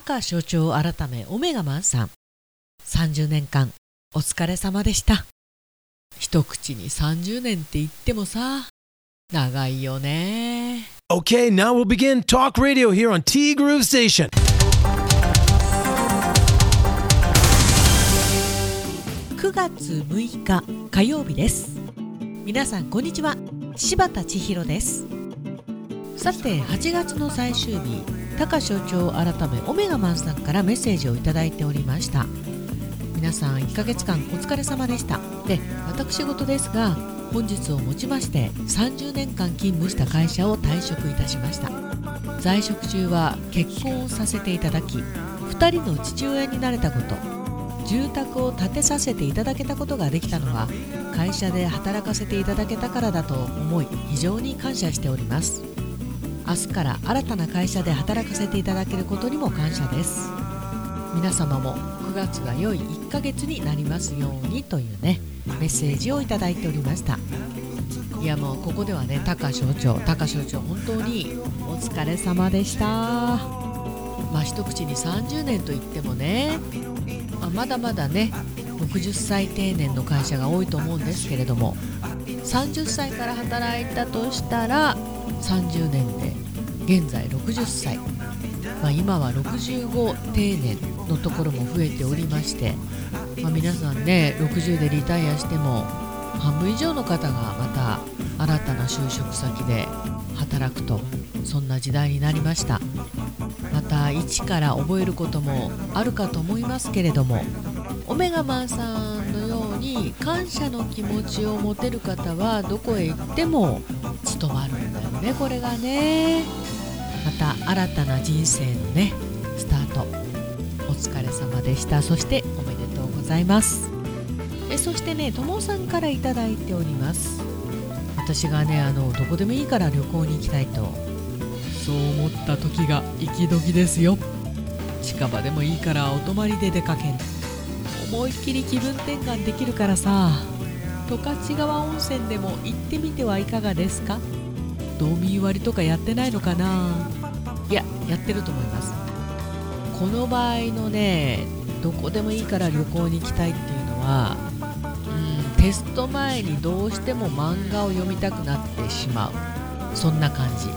高所長改めオメガマンさん。30年間お疲れ様でした。一口に30年って言ってもさ長いよね。Okay, now we'll begin Talk Radio here on T Groove Station. 9月6日火曜日です。皆さんこんにちは。柴田千尋です。さて8月の最終日高所長改めオメガマンさんからメッセージをいただいておりました。皆さん1ヶ月間お疲れ様でした。で私事ですが本日をもちまして30年間勤務した会社を退職いたしました。在職中は結婚をさせていただき2人の父親になれたこと住宅を建てさせていただけたことができたのは会社で働かせていただけたからだと思い非常に感謝しております。明日から新たな会社で働かせていただけることにも感謝です。皆様も9月が良い1ヶ月になりますようにというねメッセージをいただいておりました。いやもうここではね高所長高所長本当にお疲れ様でした。まあ一口に30年といってもね、まあ、まだまだね60歳定年の会社が多いと思うんですけれども30歳から働いたとしたら30年で現在60歳、まあ、今は65定年のところも増えておりまして、まあ、皆さんね60でリタイアしても半分以上の方がまた新たな就職先で働くとそんな時代になりました。また一から覚えることもあるかと思いますけれどもオメガマンさんのように感謝の気持ちを持てる方はどこへ行っても務まるんだよねこれがね。また新たな人生のねスタート。お疲れ様でした。そしておめでとうございます。えそしてねともさんから頂いております。私がねあのどこでもいいから旅行に行きたいと。そう思った時が息時ですよ。近場でもいいからお泊まりで出かける。思いっきり気分転換できるからさ。十勝川温泉でも行ってみてはいかがですか？道民割とかやってないのかな？いややってると思います。この場合のねどこでもいいから旅行に行きたいっていうのはうんテスト前にどうしても漫画を読みたくなってしまう。そんな感じ。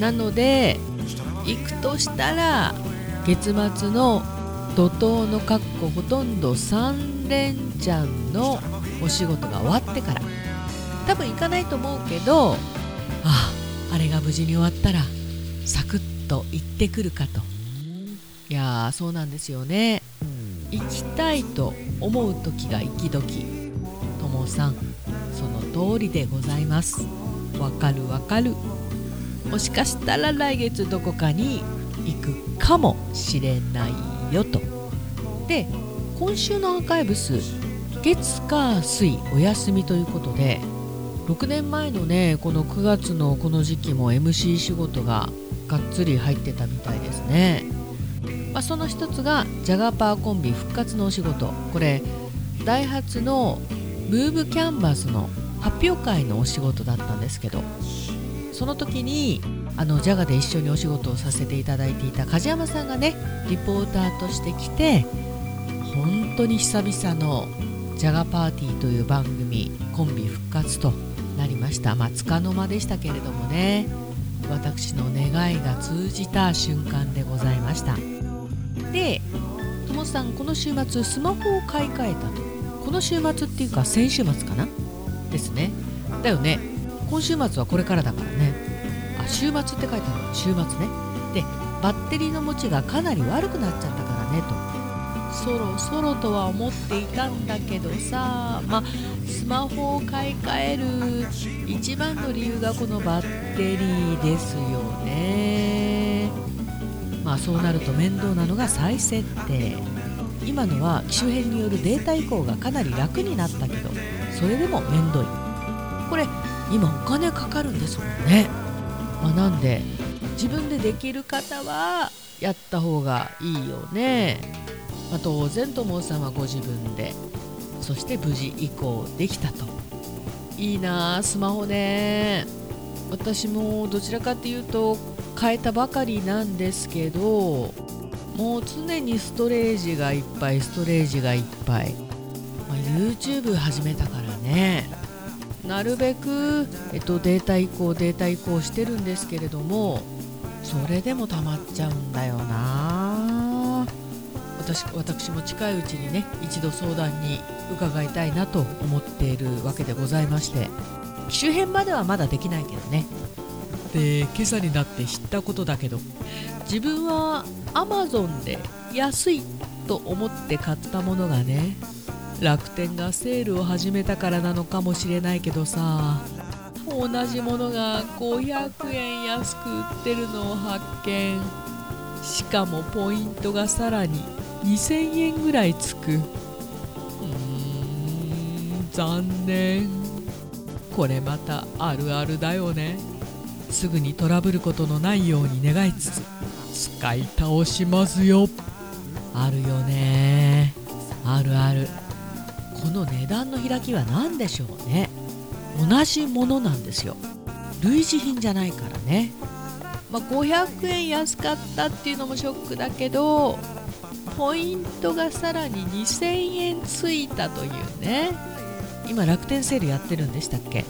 なので行くとしたら月末の怒涛のかっこほとんど3連チャンのお仕事が終わってから。多分行かないと思うけどあれが無事に終わったらサクッと行ってくるかと。いやーそうなんですよね。行きたいと思う時が行き時。ともさんその通りでございます。わかるわかる。もしかしたら来月どこかに行くかもしれないよと。で今週のアーカイブス月火水お休みということで6年前のねこの9月のこの時期も MC 仕事ががっつり入ってたみたいですね、まあ、その一つがジャガパーコンビ復活のお仕事。これダイハツのムーブキャンバスの発表会のお仕事だったんですけど。その時にあのジャガで一緒にお仕事をさせていただいていた梶山さんがねリポーターとして来て本当に久々のジャガパーティーという番組コンビ復活となりました。まあつかの間でしたけれどもね。私の願いが通じた瞬間でございました。でともさんこの週末スマホを買い替えたと。この週末っていうか先週末かな？ですね。だよね。今週末はこれからだからね。あ週末って書いてある。週末ね。でバッテリーの持ちがかなり悪くなっちゃったからねと。そろそろとは思っていたんだけどさ。まあスマホを買い替える一番の理由がこのバッテリーですよね。まあそうなると面倒なのが再設定。今のは機種変によるデータ移行がかなり楽になったけどそれでも面倒い。これ今お金かかるんですもんね、まあ、なんで自分でできる方はやった方がいいよね。まあ、当然友さんはご自分でそして無事移行できたと。いいなあスマホね。私もどちらかっていうと変えたばかりなんですけどもう常にストレージがいっぱいストレージがいっぱい、まあ、YouTube 始めたからね。なるべく、えっと、データ移行データ移行してるんですけれどもそれでも溜まっちゃうんだよな私私も近いうちにね一度相談に伺いたいなと思っているわけでございまして。機種編まではまだできないけどね。で今朝になって知ったことだけど。自分は Amazon で安いと思って買ったものがね楽天がセールを始めたからなのかもしれないけどさ同じものが500円安く売ってるのを発見。しかもポイントがさらに2000円ぐらいつく。うーん残念。これまたあるあるだよね。すぐにトラブることのないように願いつつ使い倒しますよ。あるよね。あるある。この値段の開きは何でしょうね。同じものなんですよ。類似品じゃないからね、まあ、500円安かったっていうのもショックだけどポイントがさらに2000円ついたというね。今楽天セールやってるんでしたっけ？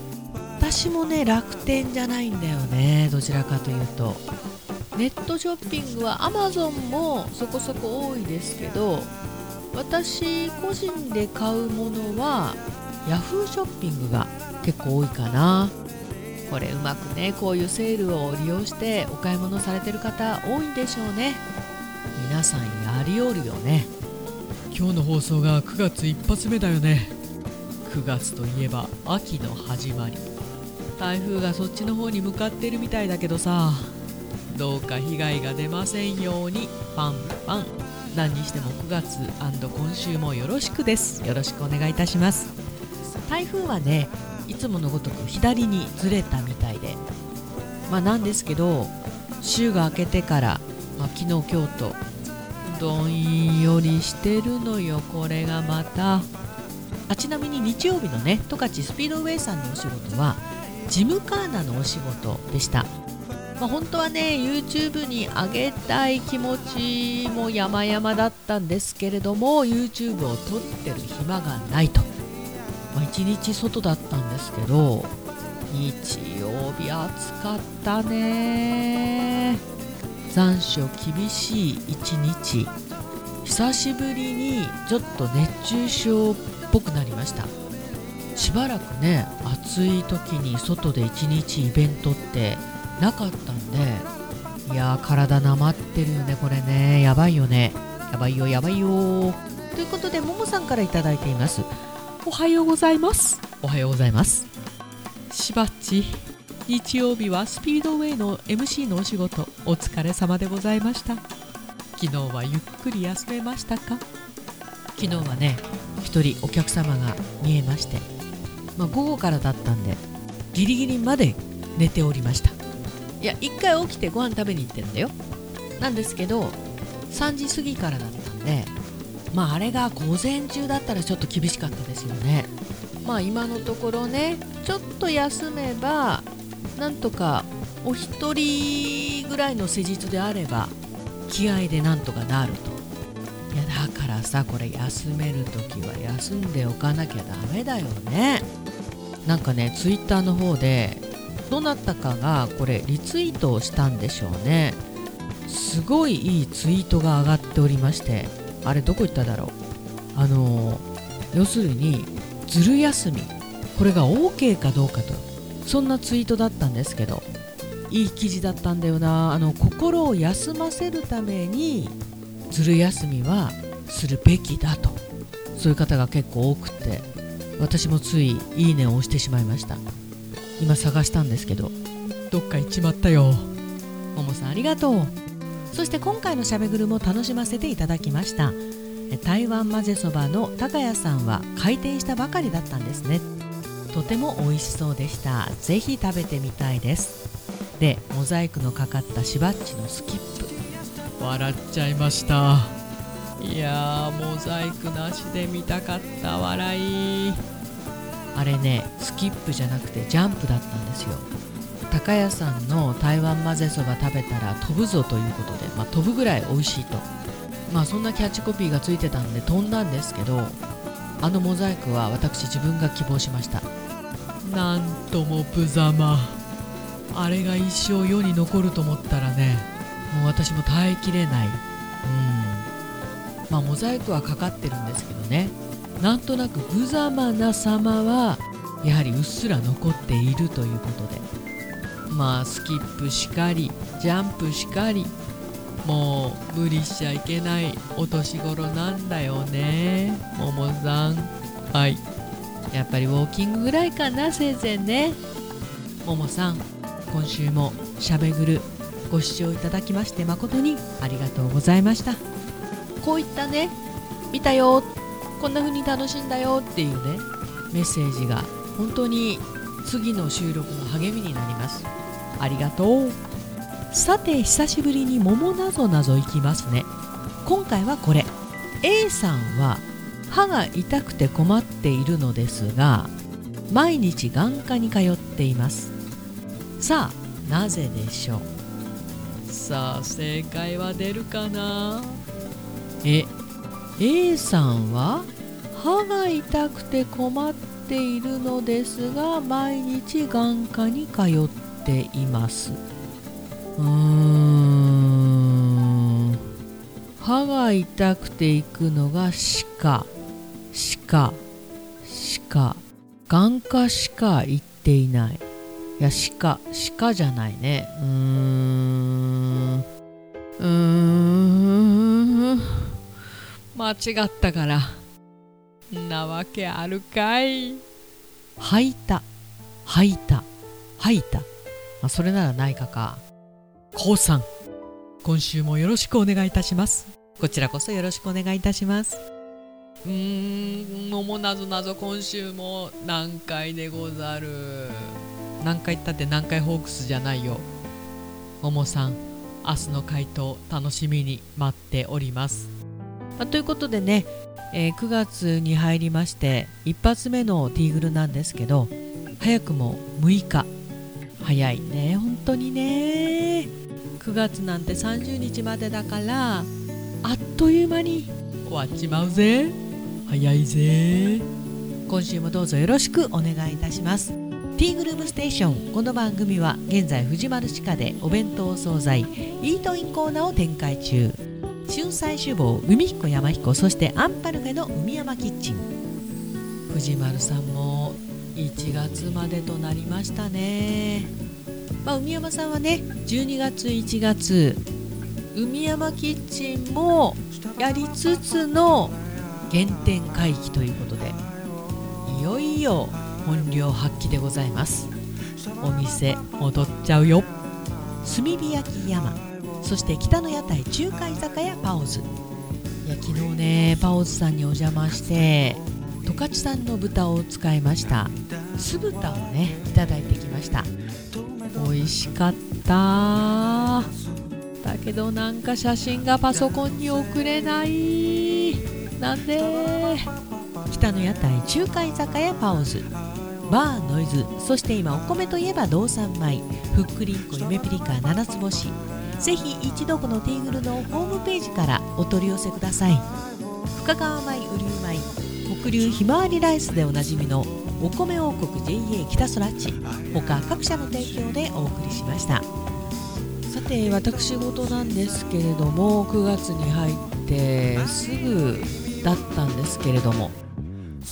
私もね楽天じゃないんだよねどちらかというと。ネットショッピングは Amazon もそこそこ多いですけど私個人で買うものは Yahoo ショッピングが結構多いかな。これうまくねこういうセールを利用してお買い物されてる方多いんでしょうね。皆さんやりおるよね。今日の放送が9月一発目だよね。9月といえば秋の始まり。台風がそっちの方に向かってるみたいだけどさ。どうか被害が出ませんように。パンパン。何にしても9月今週もよろしくです。よろしくお願いいたします。台風はねいつものごとく左にずれたみたいで。まあなんですけど週が明けてから、まあ、昨日今日とどんよりしてるのよ。これがまた。あちなみに日曜日のね十勝スピードウェイさんのお仕事はジムカーナのお仕事でした、まあ、本当はね YouTube に上げたい気持ちも山々だったんですけれども YouTube を撮ってる暇がないと、まあ、1日外だったんですけど日曜日暑かったね。残暑厳しい一日。久しぶりにちょっと熱中症っぽくなりました。しばらくね暑い時に外で一日イベントってなかったんでいやー体なまってるよねこれね。やばいよね。やばいよやばいよ。ということでももさんから頂いています。おはようございます。おはようございます。しばっち日曜日はスピードウェイの MC のお仕事。お疲れ様でございました。昨日はゆっくり休めましたか？昨日はね一人お客様が見えまして。まあ、午後からだったんでギリギリまで寝ておりました。いや1回起きてご飯食べに行ってんだよ。なんですけど3時過ぎからだったんでまああれが午前中だったらちょっと厳しかったですよね。まあ今のところねちょっと休めばなんとかお一人ぐらいの施術であれば気合でなんとかなると。いやだからさこれ休める時は休んでおかなきゃダメだよね。なんかねツイッターの方でどなたかがこれリツイートをしたんでしょうね。すごいいいツイートが上がっておりましてあれどこ行っただろう。あの要するにずる休み。これが OK かどうかと。そんなツイートだったんですけどいい記事だったんだよな。あの心を休ませるためにずる休みはするべきだと。そういう方が結構多くて私もついいいねを押してしまいました。今探したんですけどどっか行っちまったよ。ももさんありがとう。そして今回のしゃべぐるも楽しませていただきました。台湾混ぜそばの高谷さんは開店したばかりだったんですねとても美味しそうでした。ぜひ食べてみたいです。でモザイクのかかったしばっちのスキップ。笑っちゃいました。いやーモザイクなしで見たかった。笑い。あれねスキップじゃなくてジャンプだったんですよ。高谷さんの台湾混ぜそば食べたら飛ぶぞということで、まあ、飛ぶぐらい美味しいと。まあそんなキャッチコピーがついてたんで飛んだんですけどあのモザイクは私自分が希望しましたなんとも無様。あれが一生世に残ると思ったらねもう私も耐えきれない。うん。まあモザイクはかかってるんですけどね。なんとなく無様な様はやはりうっすら残っているということで。まあスキップしかりジャンプしかりもう無理しちゃいけないお年頃なんだよね。ももさん。はい。やっぱりウォーキングぐらいかなせいぜいね。ももさん今週もしゃべぐるご視聴いただきまして誠にありがとうございました。こういったね見たよこんな風に楽しんだよっていうねメッセージが本当に次の収録の励みになります。ありがとう。さて久しぶりに桃なぞなぞいきますね。今回はこれ。A さんは歯が痛くて困っているのですが毎日眼科に通っています。さあなぜでしょう？さあ正解は出るかな？え A さんは歯が痛くて困っているのですが毎日眼科に通っています。うーん。歯が痛くて行くのが歯科。歯科歯科眼科しか行っていない。いや歯科歯科じゃないね。うーん。うーん。間違ったから。なわけあるかい。吐いた。吐いた。吐いた。あそれならないかか。こうさん今週もよろしくお願いいたします。こちらこそよろしくお願いいたしますうーん桃なぞなぞ今週も何回でござる。何回言ったって何回ホークスじゃないよ。桃さん明日の回答楽しみに待っております。まあということでね、えー9月に入りまして一発目のティーグルなんですけど早くも6日。早いね本当にね。9月なんて30日までだからあっという間に終わっちまうぜ。早いぜ。今週もどうぞよろしくお願いいたします。ティーグルームステーション。この番組は現在藤丸地下でお弁当惣菜。イートインコーナーを展開中。春菜志望海彦山彦そしてアンパルフェの海山キッチン。藤丸さんも1月までとなりましたね。まあ海山さんはね12月1月海山キッチンもやりつつの原点回帰ということでいよいよ本領発揮でございます。お店戻っちゃうよ。炭火焼き山。そして北の屋台中華居酒屋パオズ。いや昨日ねパオズさんにお邪魔して十勝産の豚を使いました。酢豚をねいただいてきました。美味しかった。だけどなんか写真がパソコンに送れない。なんで？北の屋台中華居酒屋パオズ。バーノイズ。そして今お米といえば道産米。ふっくりんこ夢ピリカ七つ星。ぜひ一度このティーグルのホームページからお取り寄せください。深川米雨竜米北流ひまわりライスでおなじみのお米王国 JA 北空地。他各社の提供でお送りしました。さて私事なんですけれども9月に入ってすぐだったんですけれども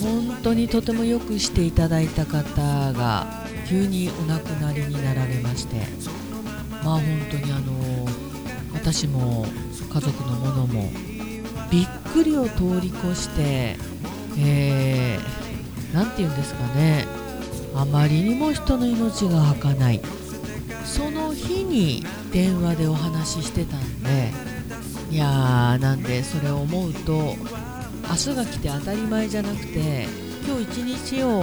本当にとてもよくしていただいた方が急にお亡くなりになられましてまあ本当にあの私も家族の者もびっくりを通り越してえー、て言うんですかねあまりにも人の命が儚い。その日に電話でお話ししてたんでいやーなんでそれを思うと明日が来て当たり前じゃなくて今日一日を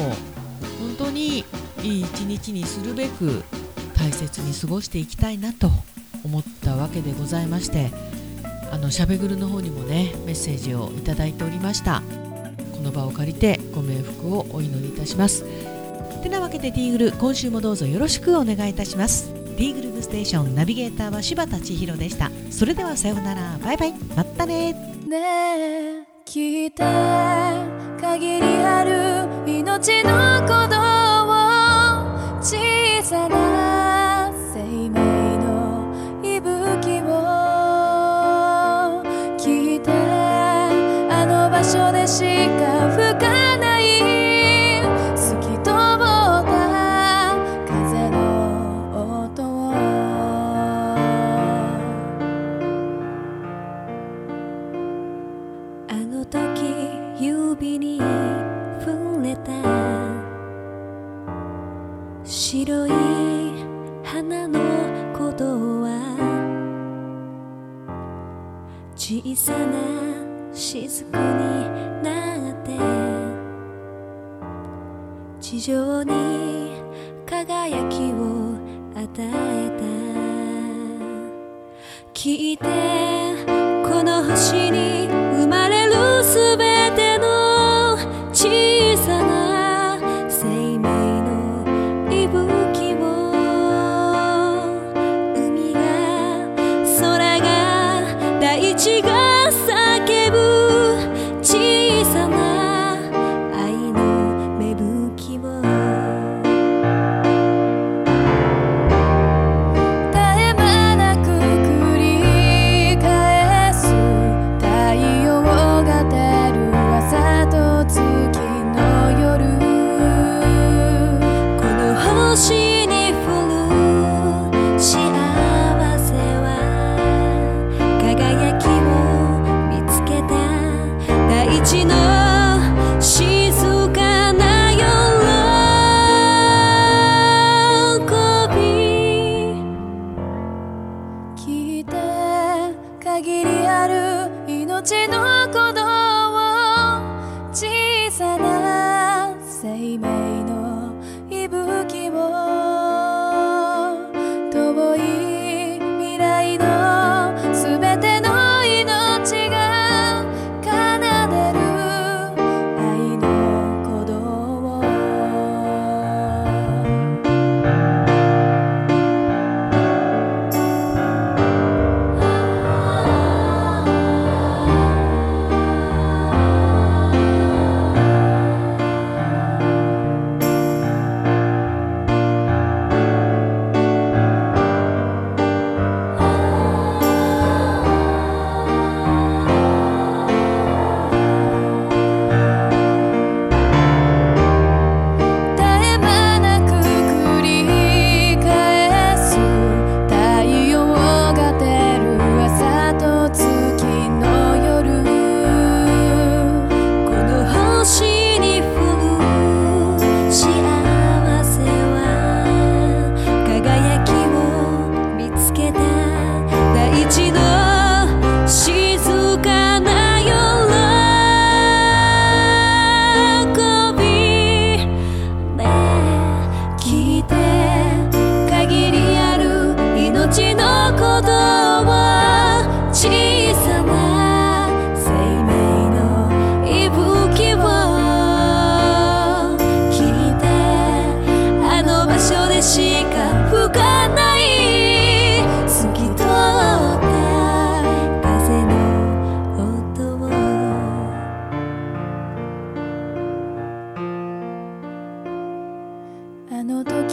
本当にいい一日にするべく大切に過ごしていきたいなと思ったわけでございましてあのしゃべぐるの方にもねメッセージをいただいておりました。この場を借りてご冥福をお祈りいたします。てなわけでティーグル今週もどうぞよろしくお願いいたします。D グループステーションナビゲーターは柴田千尋でした。それではさようなら。バイバイ。またね。聞いて限りある命のことを小さな生命の息吹を聞いてあの場所でしか地上に輝きを与えた。聞いてこの星に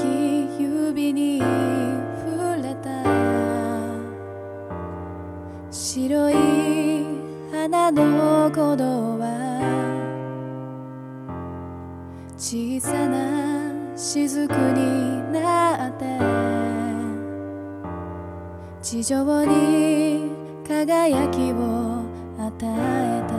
指に触れた白い花のことは小さな雫になって地上に輝きを与えた